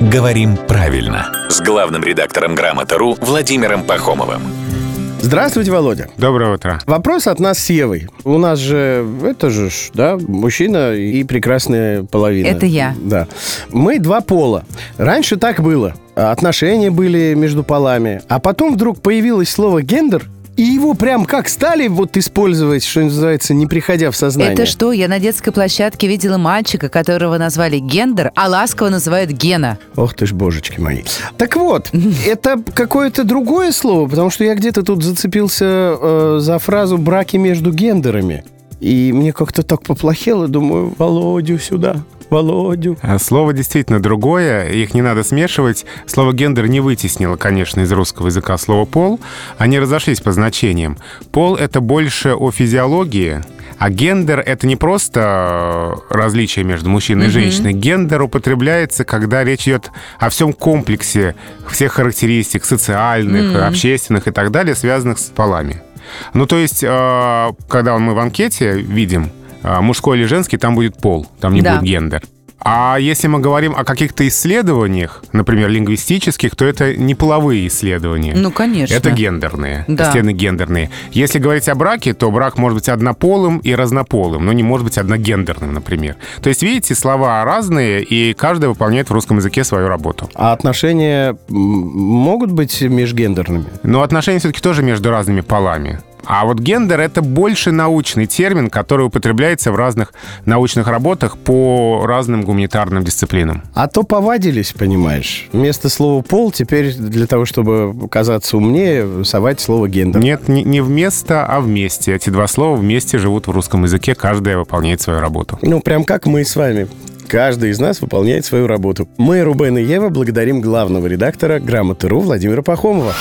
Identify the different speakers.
Speaker 1: «Говорим правильно» с главным редактором «Грамоты.ру» Владимиром Пахомовым.
Speaker 2: Здравствуйте, Володя.
Speaker 3: Доброе утро.
Speaker 2: Вопрос от нас с Евой. У нас же, это же, да, мужчина и прекрасная половина.
Speaker 4: Это я.
Speaker 2: Да. Мы два пола. Раньше так было. Отношения были между полами. А потом вдруг появилось слово «гендер», и его прям как стали вот использовать, что называется, не приходя в сознание.
Speaker 4: Это что? Я на детской площадке видела мальчика, которого назвали Гендер, а ласково называют Гена.
Speaker 2: Ох ты ж, божечки мои. Так вот, это какое-то другое слово, потому что я где-то тут зацепился э, за фразу «браки между гендерами». И мне как-то так поплохело, думаю, Володю сюда. Володю.
Speaker 3: А Слово действительно другое, их не надо смешивать. Слово «гендер» не вытеснило, конечно, из русского языка слово «пол». Они разошлись по значениям. Пол — это больше о физиологии, а гендер — это не просто различие между мужчиной и женщиной. Гендер употребляется, когда речь идет о всем комплексе всех характеристик социальных, общественных и так далее, связанных с полами. Ну, то есть, э, когда мы в анкете видим э, мужской или женский, там будет пол, там не
Speaker 4: Да.
Speaker 3: будет гендер. А если мы говорим о каких-то исследованиях, например, лингвистических, то это не половые исследования.
Speaker 4: Ну, конечно.
Speaker 3: Это гендерные,
Speaker 4: Да.
Speaker 3: стены гендерные. Если говорить о браке, то брак может быть однополым и разнополым, но не может быть одногендерным, например. То есть, видите, слова разные, и каждый выполняет в русском языке свою работу.
Speaker 2: А отношения могут быть межгендерными?
Speaker 3: Но отношения все-таки тоже между разными полами. А вот гендер — это больше научный термин, который употребляется в разных научных работах по разным гуманитарным дисциплинам.
Speaker 2: А то повадились, понимаешь. Вместо слова «пол» теперь для того, чтобы казаться умнее, совать слово «гендер».
Speaker 3: Нет, не, не вместо, а вместе. Эти два слова вместе живут в русском языке, каждая выполняет свою работу.
Speaker 2: Ну, прям как мы с вами. Каждый из нас выполняет свою работу. Мы, Рубен и Ева, благодарим главного редактора «Грамоты.ру» Владимира Пахомова.